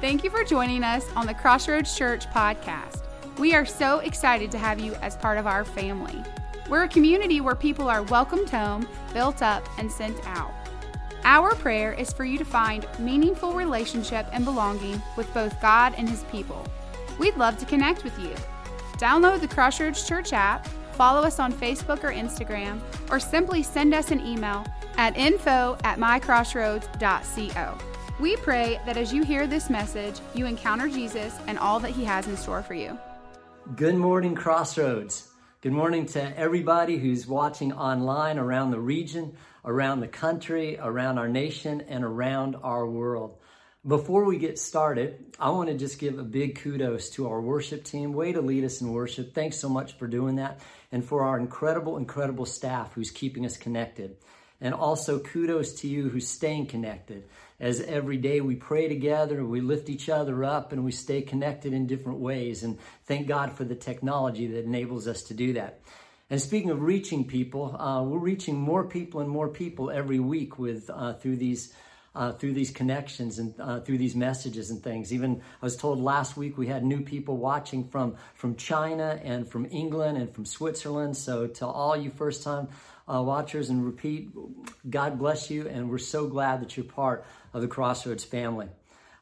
Thank you for joining us on the Crossroads Church podcast. We are so excited to have you as part of our family. We're a community where people are welcomed home, built up, and sent out. Our prayer is for you to find meaningful relationship and belonging with both God and His people. We'd love to connect with you. Download the Crossroads Church app, follow us on Facebook or Instagram, or simply send us an email at info at mycrossroads.co. We pray that as you hear this message, you encounter Jesus and all that he has in store for you. Good morning, Crossroads. Good morning to everybody who's watching online around the region, around the country, around our nation, and around our world. Before we get started, I want to just give a big kudos to our worship team. Way to lead us in worship. Thanks so much for doing that. And for our incredible, incredible staff who's keeping us connected. And also kudos to you who's staying connected as every day we pray together, we lift each other up, and we stay connected in different ways. And thank God for the technology that enables us to do that. And speaking of reaching people, uh, we're reaching more people and more people every week with uh, through these uh, through these connections and uh, through these messages and things. Even I was told last week we had new people watching from from China and from England and from Switzerland. So to all you first time uh, watchers and repeat, God bless you, and we're so glad that you're part of the Crossroads family.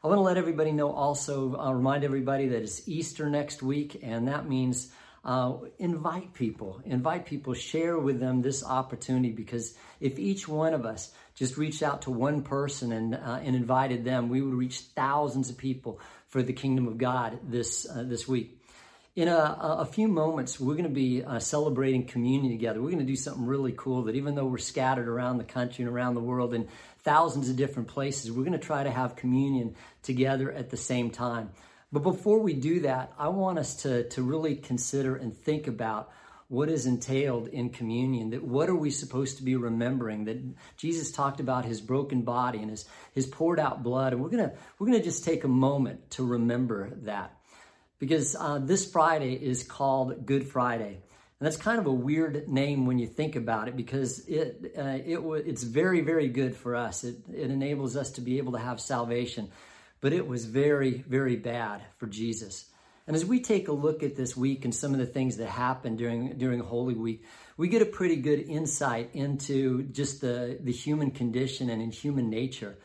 I want to let everybody know also, uh, remind everybody that it's Easter next week, and that means uh, invite people, invite people, share with them this opportunity because if each one of us just reached out to one person and, uh, and invited them, we would reach thousands of people for the kingdom of God this, uh, this week. In a, a, few moments, we're going to be uh, celebrating communion together. We're going to do something really cool that even though we're scattered around the country and around the world in thousands of different places, we're going to try to have communion together at the same time. But before we do that, I want us to, to really consider and think about what is entailed in communion that what are we supposed to be remembering that jesus talked about his broken body and his, his poured out blood and we're gonna we're gonna just take a moment to remember that because uh, this Friday is called Good Friday. And that's kind of a weird name when you think about it because it, uh, it it's very, very good for us. It, it enables us to be able to have salvation. But it was very, very bad for Jesus. And as we take a look at this week and some of the things that happened during, during Holy Week, we get a pretty good insight into just the, the human condition and in human nature.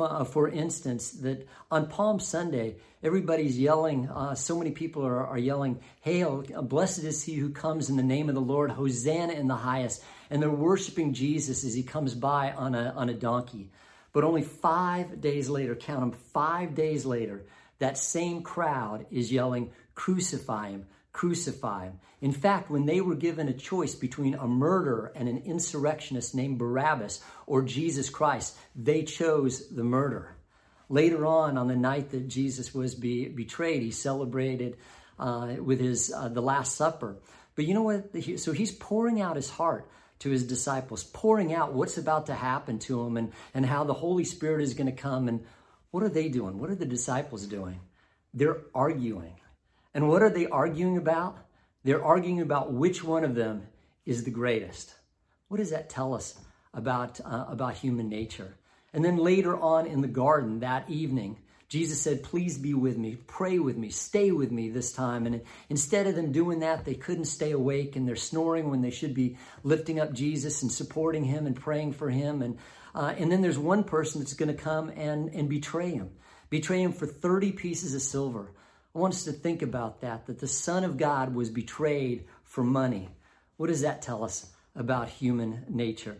Uh, for instance, that on Palm Sunday, everybody's yelling, uh, so many people are, are yelling, Hail, blessed is he who comes in the name of the Lord, Hosanna in the highest. And they're worshiping Jesus as he comes by on a, on a donkey. But only five days later, count them, five days later, that same crowd is yelling, Crucify him, crucify him. In fact, when they were given a choice between a murderer and an insurrectionist named Barabbas or Jesus Christ, they chose the murderer. Later on, on the night that Jesus was be, betrayed, he celebrated uh, with his uh, the Last Supper. But you know what? So he's pouring out his heart to his disciples, pouring out what's about to happen to him and, and how the Holy Spirit is going to come. And what are they doing? What are the disciples doing? They're arguing. And what are they arguing about? They're arguing about which one of them is the greatest. What does that tell us about, uh, about human nature? And then later on in the garden that evening, Jesus said, Please be with me, pray with me, stay with me this time. And instead of them doing that, they couldn't stay awake and they're snoring when they should be lifting up Jesus and supporting him and praying for him. And, uh, and then there's one person that's going to come and, and betray him, betray him for 30 pieces of silver. I want us to think about that, that the Son of God was betrayed for money. What does that tell us about human nature?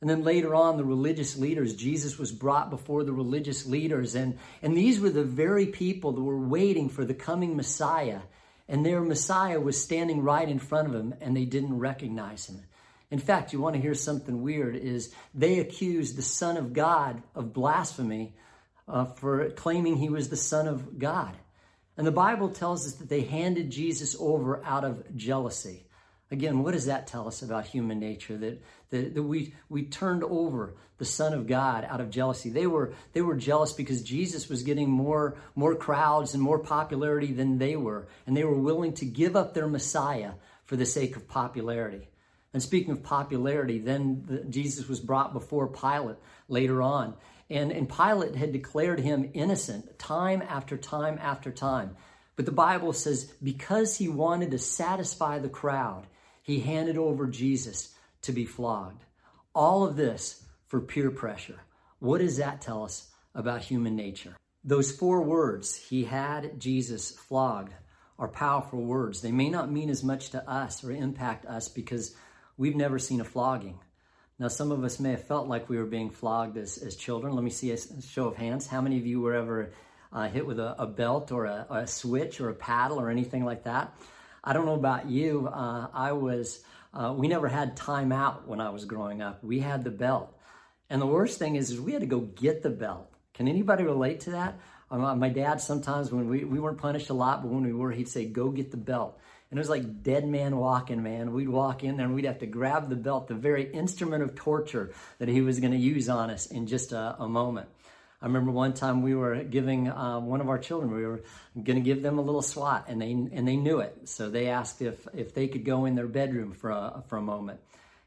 And then later on, the religious leaders, Jesus was brought before the religious leaders, and, and these were the very people that were waiting for the coming Messiah. And their Messiah was standing right in front of them, and they didn't recognize him. In fact, you want to hear something weird is they accused the Son of God of blasphemy uh, for claiming he was the Son of God. And the Bible tells us that they handed Jesus over out of jealousy. Again, what does that tell us about human nature? That, that, that, we, we turned over the Son of God out of jealousy. They were, they were jealous because Jesus was getting more, more crowds and more popularity than they were. And they were willing to give up their Messiah for the sake of popularity. And speaking of popularity, then the, Jesus was brought before Pilate later on. And, and Pilate had declared him innocent time after time after time. But the Bible says because he wanted to satisfy the crowd, he handed over Jesus to be flogged. All of this for peer pressure. What does that tell us about human nature? Those four words, he had Jesus flogged, are powerful words. They may not mean as much to us or impact us because we've never seen a flogging. Now, some of us may have felt like we were being flogged as, as children. Let me see a show of hands. How many of you were ever uh, hit with a, a belt or a, a, switch or a paddle or anything like that? I don't know about you. Uh, I was, uh, we never had time out when I was growing up. We had the belt. And the worst thing is, is we had to go get the belt. Can anybody relate to that? Um, my dad sometimes when we, we weren't punished a lot, but when we were, he'd say, go get the belt. And it was like dead man walking, man. We'd walk in there and we'd have to grab the belt, the very instrument of torture that he was going to use on us in just a, a, moment. I remember one time we were giving uh, one of our children, we were going to give them a little swat and they, and they knew it. So they asked if, if they could go in their bedroom for a, for a moment.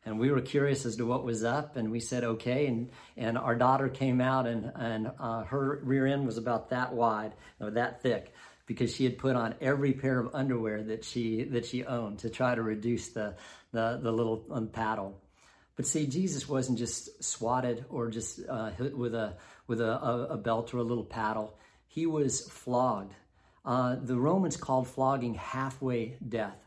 And we were curious as to what was up and we said, okay. And, and our daughter came out and, and uh, her rear end was about that wide or that thick because she had put on every pair of underwear that she that she owned to try to reduce the the, the little um, paddle. But see, Jesus wasn't just swatted or just uh, hit with a with a, a, belt or a little paddle. He was flogged. Uh, the Romans called flogging halfway death.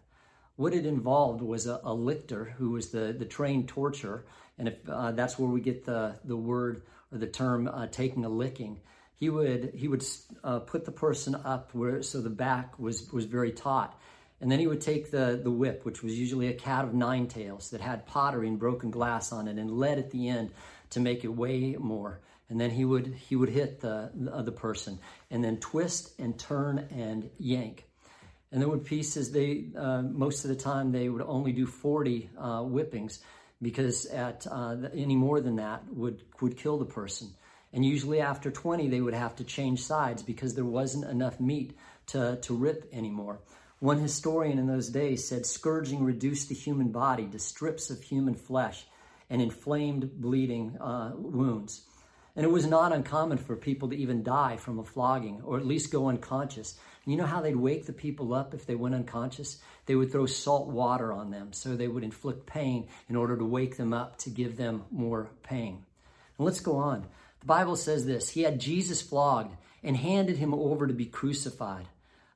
What it involved was a, a lictor who was the, the trained torturer, and if uh, that's where we get the, the word or the term uh, taking a licking he would he would uh, put the person up where so the back was was very taut. And then he would take the the whip which was usually a cat of nine tails that had pottery and broken glass on it and lead at the end to make it weigh more. And then he would he would hit the the, the person and then twist and turn and yank. And there would pieces they uh, most of the time they would only do 40 uh, whippings because at uh, any more than that would would kill the person and usually after 20, they would have to change sides because there wasn't enough meat to, to rip anymore. One historian in those days said scourging reduced the human body to strips of human flesh and inflamed, bleeding uh, wounds. And it was not uncommon for people to even die from a flogging or at least go unconscious. You know how they'd wake the people up if they went unconscious? They would throw salt water on them so they would inflict pain in order to wake them up to give them more pain. And let's go on. The Bible says this He had Jesus flogged and handed him over to be crucified.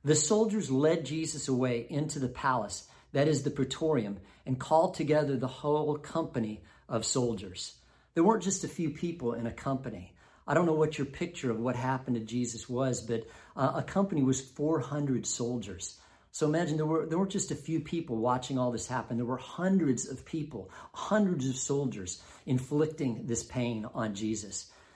The soldiers led Jesus away into the palace, that is the praetorium, and called together the whole company of soldiers. There weren't just a few people in a company. I don't know what your picture of what happened to Jesus was, but uh, a company was 400 soldiers. So imagine there were there weren't just a few people watching all this happen. There were hundreds of people, hundreds of soldiers inflicting this pain on Jesus.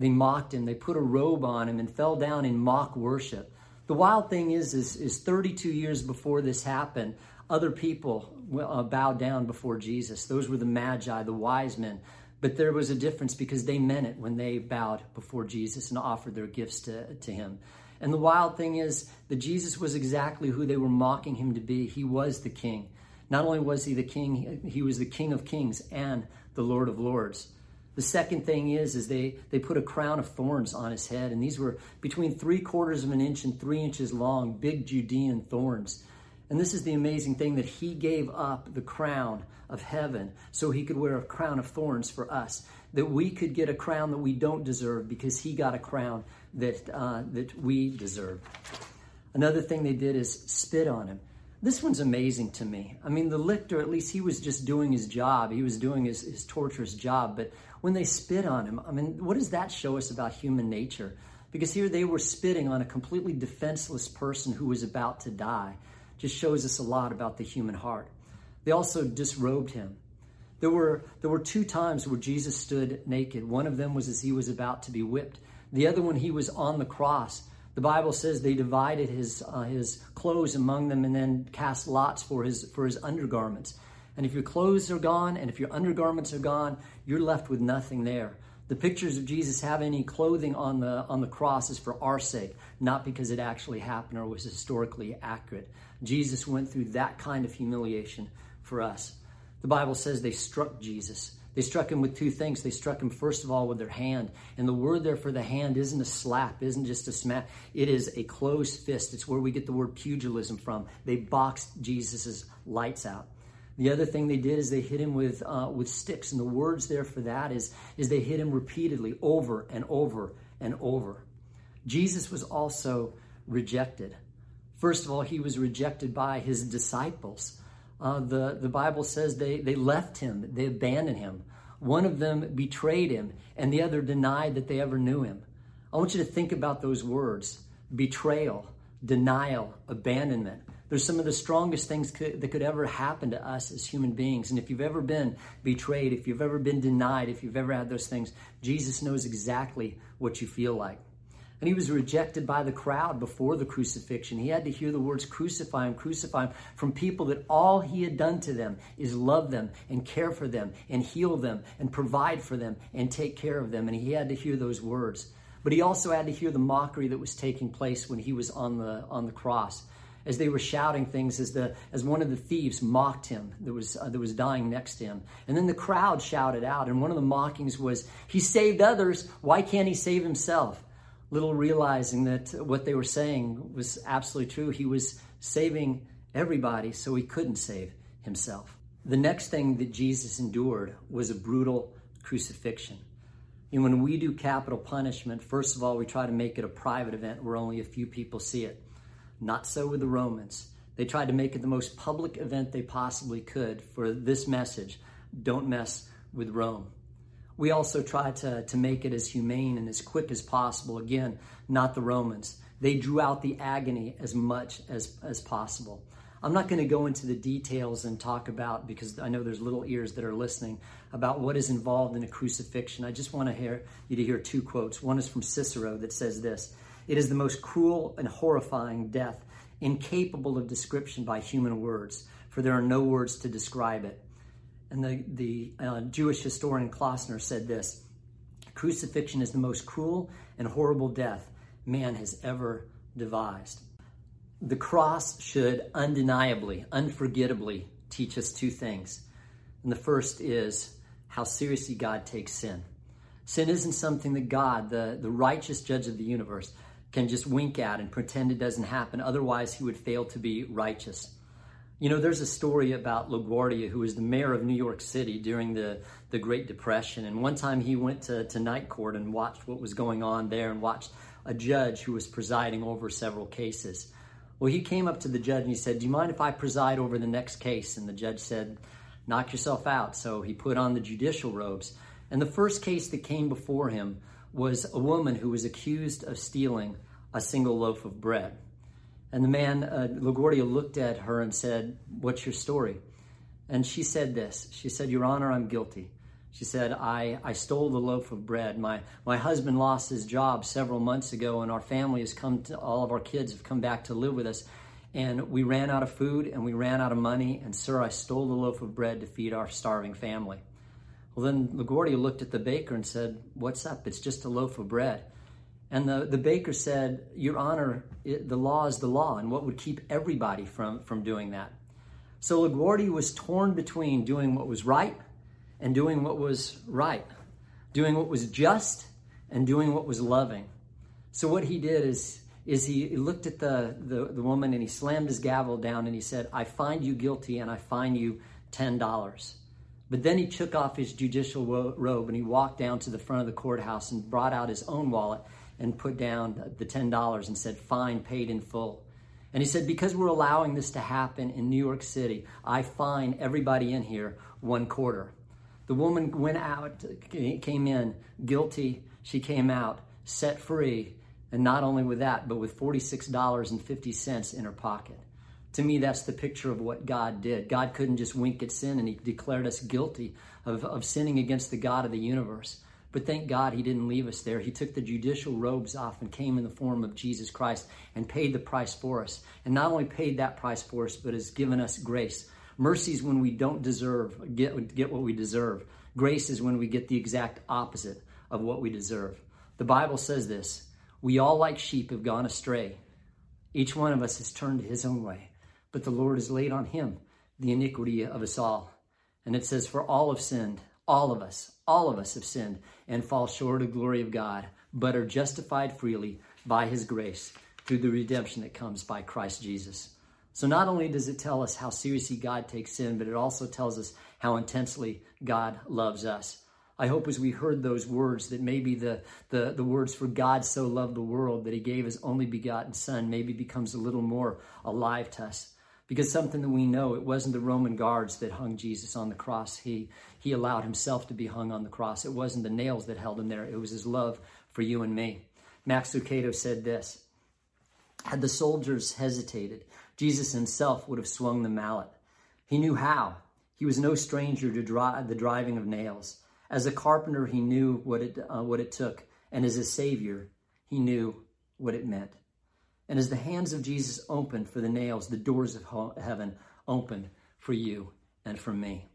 They mocked him. They put a robe on him and fell down in mock worship. The wild thing is, is, is 32 years before this happened, other people uh, bowed down before Jesus. Those were the magi, the wise men. But there was a difference because they meant it when they bowed before Jesus and offered their gifts to, to him. And the wild thing is that Jesus was exactly who they were mocking him to be. He was the king. Not only was he the king, he was the king of kings and the Lord of lords. The second thing is, is they, they put a crown of thorns on his head, and these were between three quarters of an inch and three inches long, big Judean thorns. And this is the amazing thing that he gave up the crown of heaven so he could wear a crown of thorns for us, that we could get a crown that we don't deserve because he got a crown that, uh, that we deserve. Another thing they did is spit on him. This one's amazing to me. I mean, the lictor, at least he was just doing his job. He was doing his, his torturous job. But when they spit on him, I mean, what does that show us about human nature? Because here they were spitting on a completely defenseless person who was about to die. Just shows us a lot about the human heart. They also disrobed him. There were, there were two times where Jesus stood naked. One of them was as he was about to be whipped. The other one, he was on the cross. The Bible says they divided his, uh, his clothes among them and then cast lots for his, for his undergarments. And if your clothes are gone and if your undergarments are gone, you're left with nothing there. The pictures of Jesus having any clothing on the, on the cross is for our sake, not because it actually happened or was historically accurate. Jesus went through that kind of humiliation for us. The Bible says they struck Jesus. They struck him with two things. They struck him, first of all, with their hand. And the word there for the hand isn't a slap, isn't just a smack. It is a closed fist. It's where we get the word pugilism from. They boxed Jesus' lights out. The other thing they did is they hit him with, uh, with sticks. And the words there for that is, is they hit him repeatedly over and over and over. Jesus was also rejected. First of all, he was rejected by his disciples. Uh, the, the Bible says they, they left him, they abandoned him. One of them betrayed him, and the other denied that they ever knew him. I want you to think about those words betrayal, denial, abandonment. There's some of the strongest things could, that could ever happen to us as human beings. And if you've ever been betrayed, if you've ever been denied, if you've ever had those things, Jesus knows exactly what you feel like. And he was rejected by the crowd before the crucifixion. He had to hear the words crucify him, crucify him from people that all he had done to them is love them and care for them and heal them and provide for them and take care of them. And he had to hear those words. But he also had to hear the mockery that was taking place when he was on the, on the cross as they were shouting things as the as one of the thieves mocked him that was uh, that was dying next to him and then the crowd shouted out and one of the mockings was he saved others why can't he save himself little realizing that what they were saying was absolutely true he was saving everybody so he couldn't save himself the next thing that jesus endured was a brutal crucifixion and when we do capital punishment first of all we try to make it a private event where only a few people see it not so with the Romans. They tried to make it the most public event they possibly could for this message don't mess with Rome. We also try to, to make it as humane and as quick as possible. Again, not the Romans. They drew out the agony as much as, as possible. I'm not going to go into the details and talk about, because I know there's little ears that are listening, about what is involved in a crucifixion. I just want to hear you to hear two quotes. One is from Cicero that says this it is the most cruel and horrifying death, incapable of description by human words, for there are no words to describe it. And the, the uh, Jewish historian Klausner said this Crucifixion is the most cruel and horrible death man has ever devised. The cross should undeniably, unforgettably teach us two things. And the first is how seriously God takes sin. Sin isn't something that God, the, the righteous judge of the universe, can just wink at and pretend it doesn't happen. Otherwise, he would fail to be righteous. You know, there's a story about LaGuardia, who was the mayor of New York City during the, the Great Depression. And one time he went to, to night court and watched what was going on there and watched a judge who was presiding over several cases. Well, he came up to the judge and he said, Do you mind if I preside over the next case? And the judge said, Knock yourself out. So he put on the judicial robes. And the first case that came before him was a woman who was accused of stealing a single loaf of bread. And the man, uh, LaGuardia, looked at her and said, What's your story? And she said this She said, Your Honor, I'm guilty. She said, I, I stole the loaf of bread. My, my husband lost his job several months ago, and our family has come to, all of our kids have come back to live with us. And we ran out of food and we ran out of money. And, sir, I stole the loaf of bread to feed our starving family. Well, then LaGuardia looked at the baker and said, What's up? It's just a loaf of bread. And the, the baker said, Your Honor, it, the law is the law, and what would keep everybody from, from doing that? So LaGuardia was torn between doing what was right and doing what was right, doing what was just and doing what was loving. So what he did is, is he looked at the, the, the woman and he slammed his gavel down and he said, I find you guilty and I fine you $10. But then he took off his judicial robe and he walked down to the front of the courthouse and brought out his own wallet and put down the $10 and said, fine, paid in full. And he said, because we're allowing this to happen in New York City, I fine everybody in here one quarter. The woman went out, came in guilty. She came out set free. And not only with that, but with $46.50 in her pocket. To me, that's the picture of what God did. God couldn't just wink at sin and he declared us guilty of, of sinning against the God of the universe. But thank God he didn't leave us there. He took the judicial robes off and came in the form of Jesus Christ and paid the price for us. And not only paid that price for us, but has given us grace. Mercy is when we don't deserve, get, get what we deserve. Grace is when we get the exact opposite of what we deserve. The Bible says this We all, like sheep, have gone astray. Each one of us has turned his own way, but the Lord has laid on him the iniquity of us all. And it says, For all have sinned, all of us, all of us have sinned and fall short of glory of God, but are justified freely by his grace through the redemption that comes by Christ Jesus. So not only does it tell us how seriously God takes sin, but it also tells us how intensely God loves us. I hope as we heard those words that maybe the, the, the words for God so loved the world that he gave his only begotten son maybe becomes a little more alive to us. Because something that we know, it wasn't the Roman guards that hung Jesus on the cross. He, he allowed himself to be hung on the cross. It wasn't the nails that held him there. It was his love for you and me. Max Lucado said this, had the soldiers hesitated, Jesus himself would have swung the mallet. He knew how. He was no stranger to the driving of nails. As a carpenter, he knew what it, uh, what it took. And as a savior, he knew what it meant. And as the hands of Jesus opened for the nails, the doors of heaven opened for you and for me.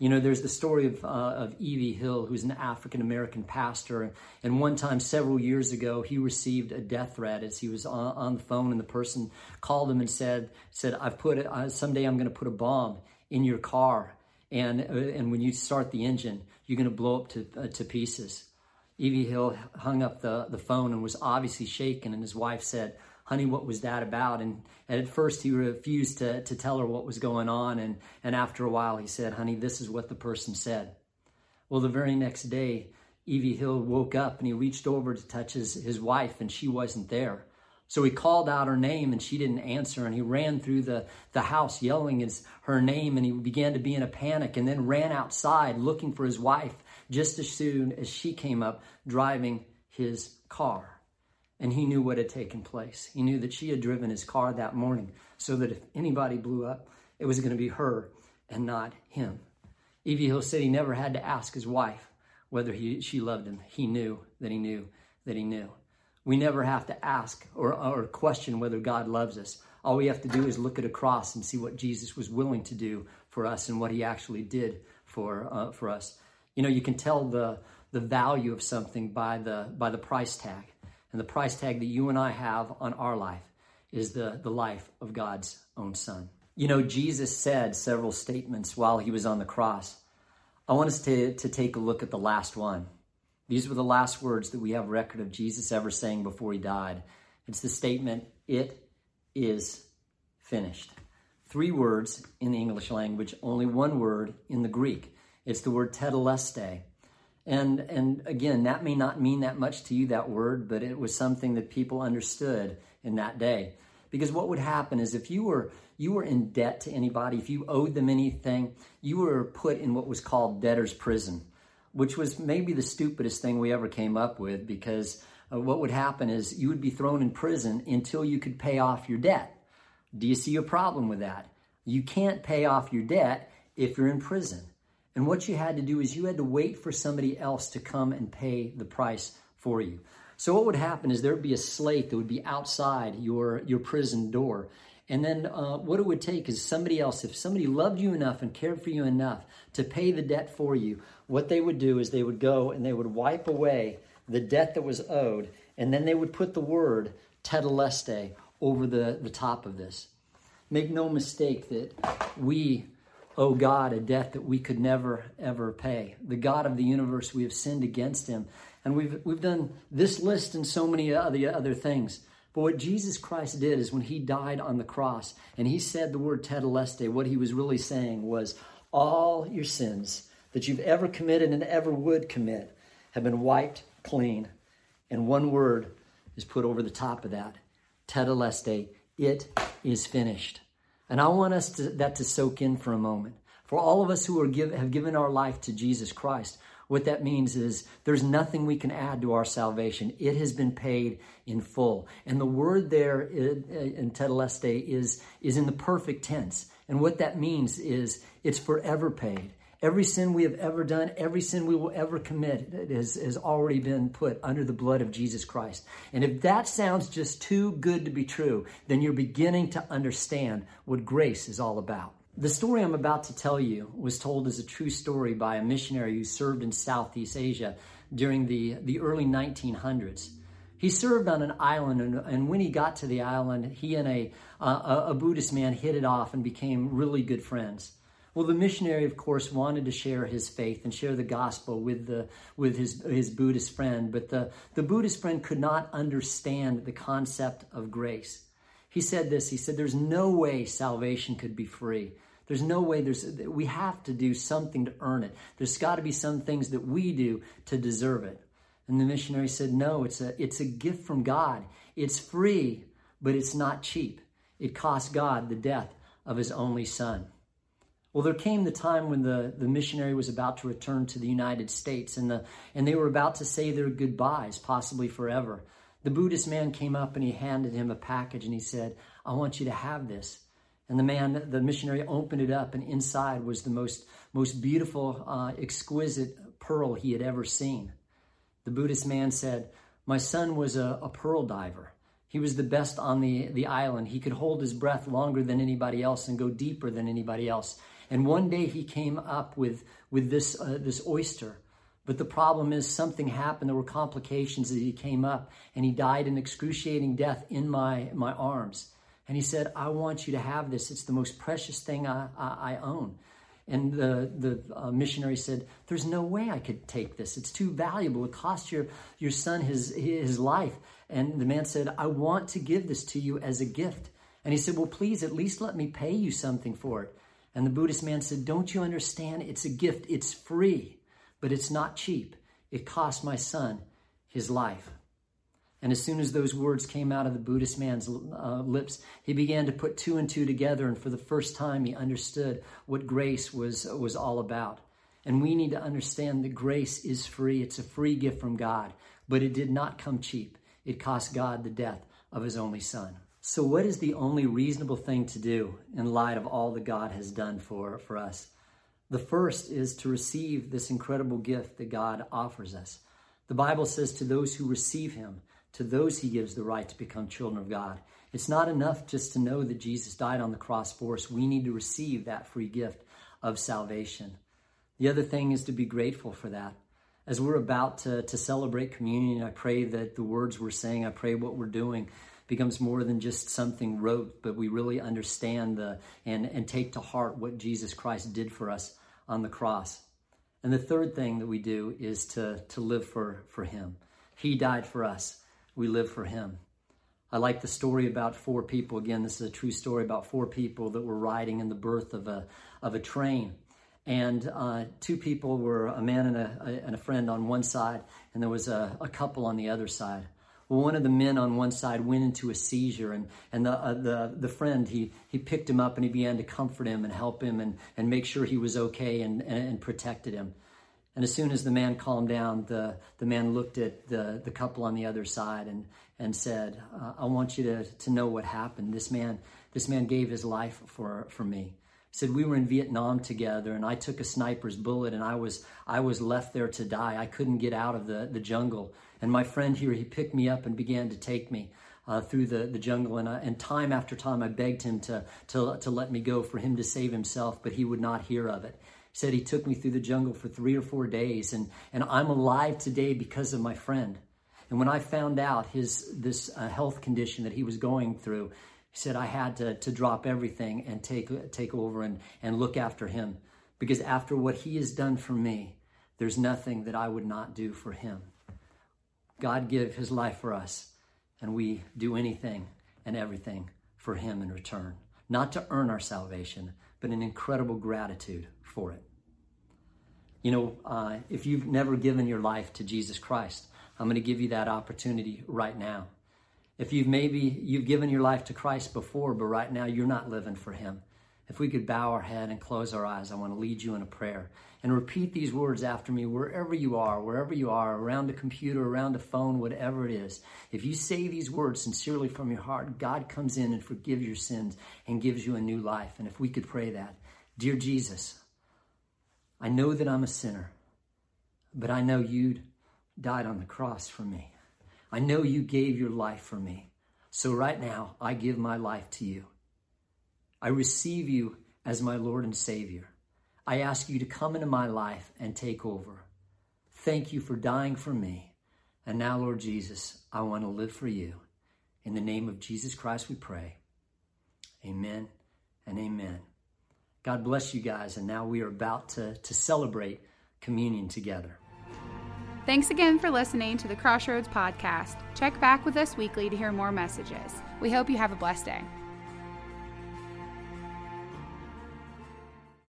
You know, there's the story of, uh, of E.V. Hill, who's an African American pastor. And one time, several years ago, he received a death threat as he was on, on the phone, and the person called him and said, "said I've put it. Uh, someday I'm going to put a bomb in your car, and uh, and when you start the engine, you're going to blow up to uh, to pieces." E.V. Hill hung up the the phone and was obviously shaken, and his wife said, honey, what was that about? And, at first he refused to, to tell her what was going on. And, and after a while he said, honey, this is what the person said. Well, the very next day, E.V. Hill woke up and he reached over to touch his, his wife and she wasn't there. So he called out her name and she didn't answer and he ran through the, the house yelling his, her name and he began to be in a panic and then ran outside looking for his wife just as soon as she came up driving his car and he knew what had taken place. He knew that she had driven his car that morning so that if anybody blew up, it was going to be her and not him. E.V. Hill said he never had to ask his wife whether he, she loved him. He knew that he knew that he knew. We never have to ask or, or question whether God loves us. All we have to do is look at a cross and see what Jesus was willing to do for us and what he actually did for, uh, for us. You know, you can tell the, the value of something by the, by the price tag. And the price tag that you and I have on our life is the, the life of God's own Son. You know, Jesus said several statements while he was on the cross. I want us to, to take a look at the last one. These were the last words that we have record of Jesus ever saying before he died. It's the statement, It is finished. Three words in the English language, only one word in the Greek. It's the word tetelestai. And, and again, that may not mean that much to you, that word, but it was something that people understood in that day. Because what would happen is if you were, you were in debt to anybody, if you owed them anything, you were put in what was called debtor's prison, which was maybe the stupidest thing we ever came up with because uh, what would happen is you would be thrown in prison until you could pay off your debt. Do you see a problem with that? You can't pay off your debt if you're in prison. And what you had to do is you had to wait for somebody else to come and pay the price for you. So what would happen is there would be a slate that would be outside your, your prison door. And then uh, what it would take is somebody else, if somebody loved you enough and cared for you enough to pay the debt for you, what they would do is they would go and they would wipe away the debt that was owed, and then they would put the word tetelestai over the, the top of this. Make no mistake that we owe God a debt that we could never, ever pay. The God of the universe, we have sinned against him. And we've, we've done this list and so many other, other things. But what Jesus Christ did is when he died on the cross and he said the word tetelestai, what he was really saying was all your sins that you've ever committed and ever would commit have been wiped clean. And one word is put over the top of that. Tetelestai, it is finished. And I want us to, that to soak in for a moment. For all of us who give, have given our life to Jesus Christ, what that means is there's nothing we can add to our salvation. It has been paid in full. And the word there in, tetelestai is, is in the perfect tense. And what that means is it's forever paid. Every sin we have ever done, every sin we will ever commit has, has already been put under the blood of Jesus Christ. And if that sounds just too good to be true, then you're beginning to understand what grace is all about. The story I'm about to tell you was told as a true story by a missionary who served in Southeast Asia during the, the early 1900s. He served on an island, and, and when he got to the island, he and a, uh, a Buddhist man hit it off and became really good friends. Well, the missionary, of course, wanted to share his faith and share the gospel with, the, with his, his Buddhist friend, but the, the Buddhist friend could not understand the concept of grace. He said this He said, There's no way salvation could be free. There's no way there's we have to do something to earn it. There's got to be some things that we do to deserve it. And the missionary said, "No, it's a it's a gift from God. It's free, but it's not cheap. It cost God the death of his only son." Well, there came the time when the, the missionary was about to return to the United States and, the, and they were about to say their goodbyes, possibly forever. The Buddhist man came up and he handed him a package and he said, I want you to have this. And the man, the missionary opened it up and inside was the most, most beautiful, uh, exquisite pearl he had ever seen. The Buddhist man said, My son was a, a pearl diver. He was the best on the, the island. He could hold his breath longer than anybody else and go deeper than anybody else. And one day he came up with, with this, uh, this oyster. But the problem is something happened. There were complications as he came up and he died an excruciating death in my, my arms. And he said, I want you to have this. It's the most precious thing I, I, I own. And the, the uh, missionary said, There's no way I could take this. It's too valuable. It cost your, your son his, his life. And the man said, I want to give this to you as a gift. And he said, Well, please at least let me pay you something for it. And the Buddhist man said, Don't you understand? It's a gift. It's free, but it's not cheap. It cost my son his life. And as soon as those words came out of the Buddhist man's uh, lips, he began to put two and two together. And for the first time, he understood what grace was, was all about. And we need to understand that grace is free. It's a free gift from God, but it did not come cheap. It cost God the death of his only son. So, what is the only reasonable thing to do in light of all that God has done for, for us? The first is to receive this incredible gift that God offers us. The Bible says, to those who receive him, to those he gives the right to become children of God. It's not enough just to know that Jesus died on the cross for us. We need to receive that free gift of salvation. The other thing is to be grateful for that. As we're about to, to celebrate communion, I pray that the words we're saying, I pray what we're doing becomes more than just something rote, but we really understand the and, and take to heart what Jesus Christ did for us on the cross. And the third thing that we do is to, to live for, for Him. He died for us. We live for Him. I like the story about four people. Again, this is a true story about four people that were riding in the berth of a, of a train. And uh, two people were a man and a, a, and a friend on one side, and there was a, a couple on the other side. Well, one of the men on one side went into a seizure, and, and the, uh, the, the friend, he, he picked him up and he began to comfort him and help him and, and make sure he was okay and, and, and protected him. And as soon as the man calmed down, the, the man looked at the, the couple on the other side and, and said, uh, I want you to, to know what happened. This man, this man gave his life for, for me. Said we were in Vietnam together and I took a sniper's bullet and I was I was left there to die. I couldn't get out of the, the jungle. And my friend here, he picked me up and began to take me uh, through the, the jungle. And, I, and time after time, I begged him to, to, to let me go for him to save himself, but he would not hear of it. He said he took me through the jungle for three or four days, and, and I'm alive today because of my friend. And when I found out his this uh, health condition that he was going through, he said I had to, to drop everything and take take over and, and look after him. Because after what he has done for me, there's nothing that I would not do for him. God give his life for us, and we do anything and everything for him in return. Not to earn our salvation, but an incredible gratitude for it. You know, uh, if you've never given your life to Jesus Christ, I'm going to give you that opportunity right now. If you've maybe you've given your life to Christ before, but right now you're not living for him, if we could bow our head and close our eyes, I want to lead you in a prayer and repeat these words after me wherever you are, wherever you are, around a computer, around a phone, whatever it is. If you say these words sincerely from your heart, God comes in and forgives your sins and gives you a new life. And if we could pray that, Dear Jesus, I know that I'm a sinner, but I know you died on the cross for me. I know you gave your life for me. So right now, I give my life to you. I receive you as my Lord and Savior. I ask you to come into my life and take over. Thank you for dying for me. And now, Lord Jesus, I want to live for you. In the name of Jesus Christ, we pray. Amen and amen. God bless you guys. And now we are about to, to celebrate communion together. Thanks again for listening to the Crossroads podcast. Check back with us weekly to hear more messages. We hope you have a blessed day.